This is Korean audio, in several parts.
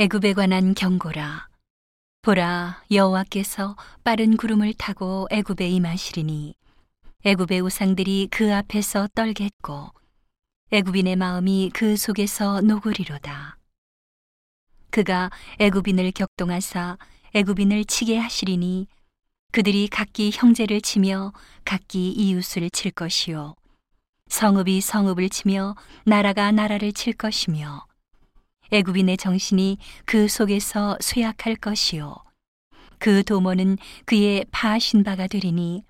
애굽에 관한 경고라. 보라 여호와께서 빠른 구름을 타고 애굽에 임하시리니 애굽의 우상들이 그 앞에서 떨겠고 애굽인의 마음이 그 속에서 녹으리로다. 그가 애굽인을 격동하사 애굽인을 치게 하시리니 그들이 각기 형제를 치며 각기 이웃을 칠 것이요. 성읍이 성읍을 치며 나라가 나라를 칠 것이며 애굽인의 정신이 그 속에서 쇠약할 것이요. 그 도모는 그의 파하신 바가 되리니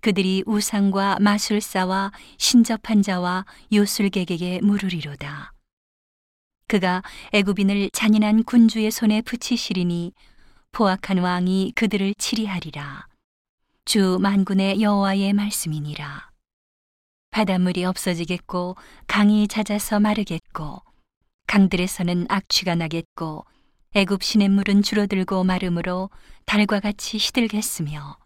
그들이 우상과 마술사와 신접한 자와 요술객에게 물으리로다. 그가 애굽인을 잔인한 군주의 손에 붙이시리니 포악한 왕이 그들을 치리하리라. 주 만군의 여호와의 말씀이니라. 바닷물이 없어지겠고 강이 잦아서 마르겠고 강들에서는 악취가 나겠고 애굽 시냇물은 줄어들고 마름으로 달과 같이 시들겠으며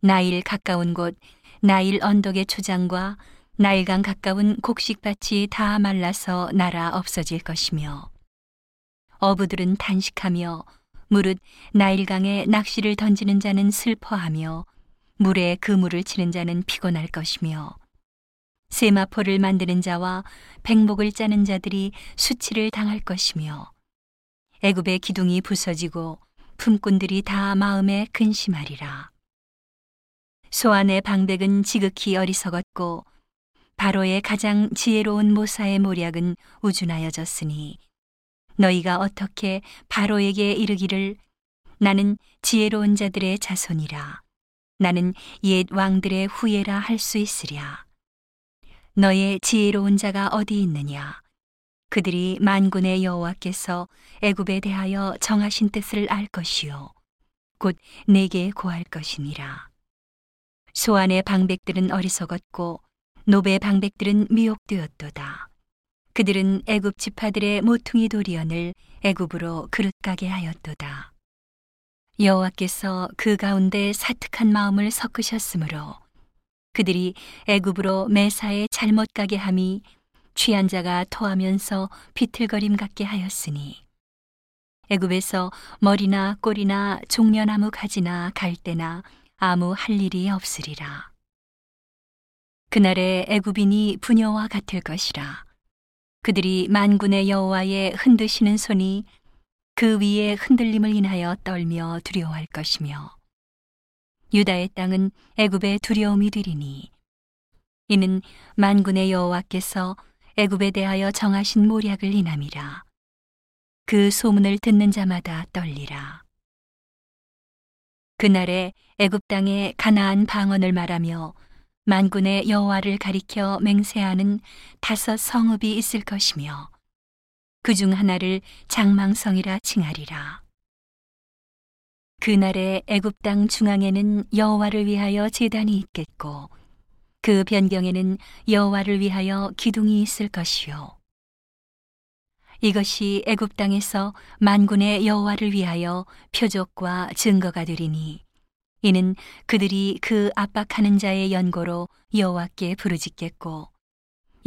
나일 가까운 곳 나일 언덕의 초장과 나일강 가까운 곡식밭이 다 말라서 날아 없어질 것이며 어부들은 단식하며 무릇 나일강에 낚시를 던지는 자는 슬퍼하며 물에 그물을 치는 자는 피곤할 것이며 세마포를 만드는 자와 백목을 짜는 자들이 수치를 당할 것이며 애굽의 기둥이 부서지고 품꾼들이 다 마음에 근심하리라. 소안의 방백은 지극히 어리석었고 바로의 가장 지혜로운 모사의 모략은 우준하여졌으니 너희가 어떻게 바로에게 이르기를 나는 지혜로운 자들의 자손이라 나는 옛 왕들의 후예라 할 수 있으랴. 너의 지혜로운 자가 어디 있느냐? 그들이 만군의 여호와께서 애굽에 대하여 정하신 뜻을 알 것이요 곧 내게 고할 것이니라. 소안의 방백들은 어리석었고 노베 방백들은 미혹되었도다. 그들은 애굽 지파들의 모퉁이 도리언을 애굽으로 그릇 가게 하였도다. 여호와께서 그 가운데 사특한 마음을 섞으셨으므로 그들이 애굽으로 매사에 잘못 가게 함이 취한 자가 토하면서 비틀거림 같게 하였으니 애굽에서 머리나 꼬리나 종려나무 가지나 갈대나 아무 할 일이 없으리라. 그날에 애굽인이 부녀와 같을 것이라. 그들이 만군의 여호와의 흔드시는 손이 그 위에 흔들림을 인하여 떨며 두려워할 것이며 유다의 땅은 애굽의 두려움이 되리니 이는 만군의 여호와께서 애굽에 대하여 정하신 모략을 인함이라. 그 소문을 듣는 자마다 떨리라. 그날에 애굽 땅에 가나안 방언을 말하며 만군의 여호와를 가리켜 맹세하는 다섯 성읍이 있을 것이며 그 중 하나를 장망성이라 칭하리라 그날에 애굽 땅 중앙에는 여호와를 위하여 제단이 있겠고 그 변경에는 여호와를 위하여 기둥이 있을 것이요 이것이 애굽 땅에서 만군의 여호와를 위하여 표적과 증거가 되리니 이는 그들이 그 압박하는 자의 연고로 여호와께 부르짖겠고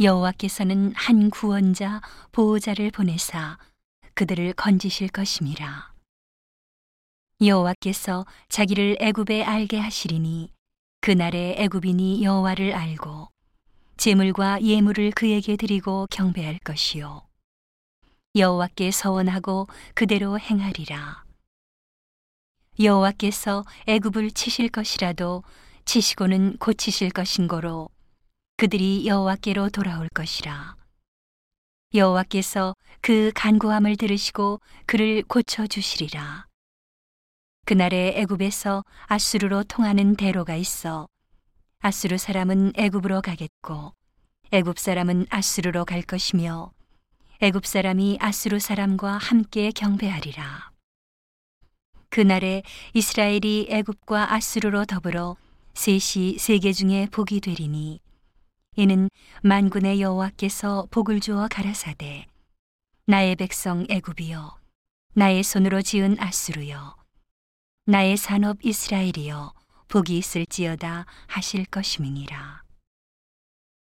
여호와께서는 한 구원자 보호자를 보내사 그들을 건지실 것임이라. 여호와께서 자기를 애굽에 알게 하시리니 그날에 애굽인이 여호와를 알고 제물과 예물을 그에게 드리고 경배할 것이요. 여호와께 서원하고 그대로 행하리라. 여호와께서 애굽을 치실 것이라도 치시고는 고치실 것인고로 그들이 여호와께로 돌아올 것이라. 여호와께서 그 간구함을 들으시고 그를 고쳐 주시리라 그날에 애굽에서 아수르로 통하는 대로가 있어 아수르 사람은 애굽으로 가겠고 애굽 사람은 아수르로 갈 것이며 애굽 사람이 아수르 사람과 함께 경배하리라. 그날에 이스라엘이 애굽과 아수르로 더불어 셋이 세계 중에 복이 되리니 이는 만군의 여호와께서 복을 주어 가라사대 나의 백성 애굽이여 나의 손으로 지은 아수르여 나의 산업 이스라엘이여 복이 있을지어다 하실 것임이니라.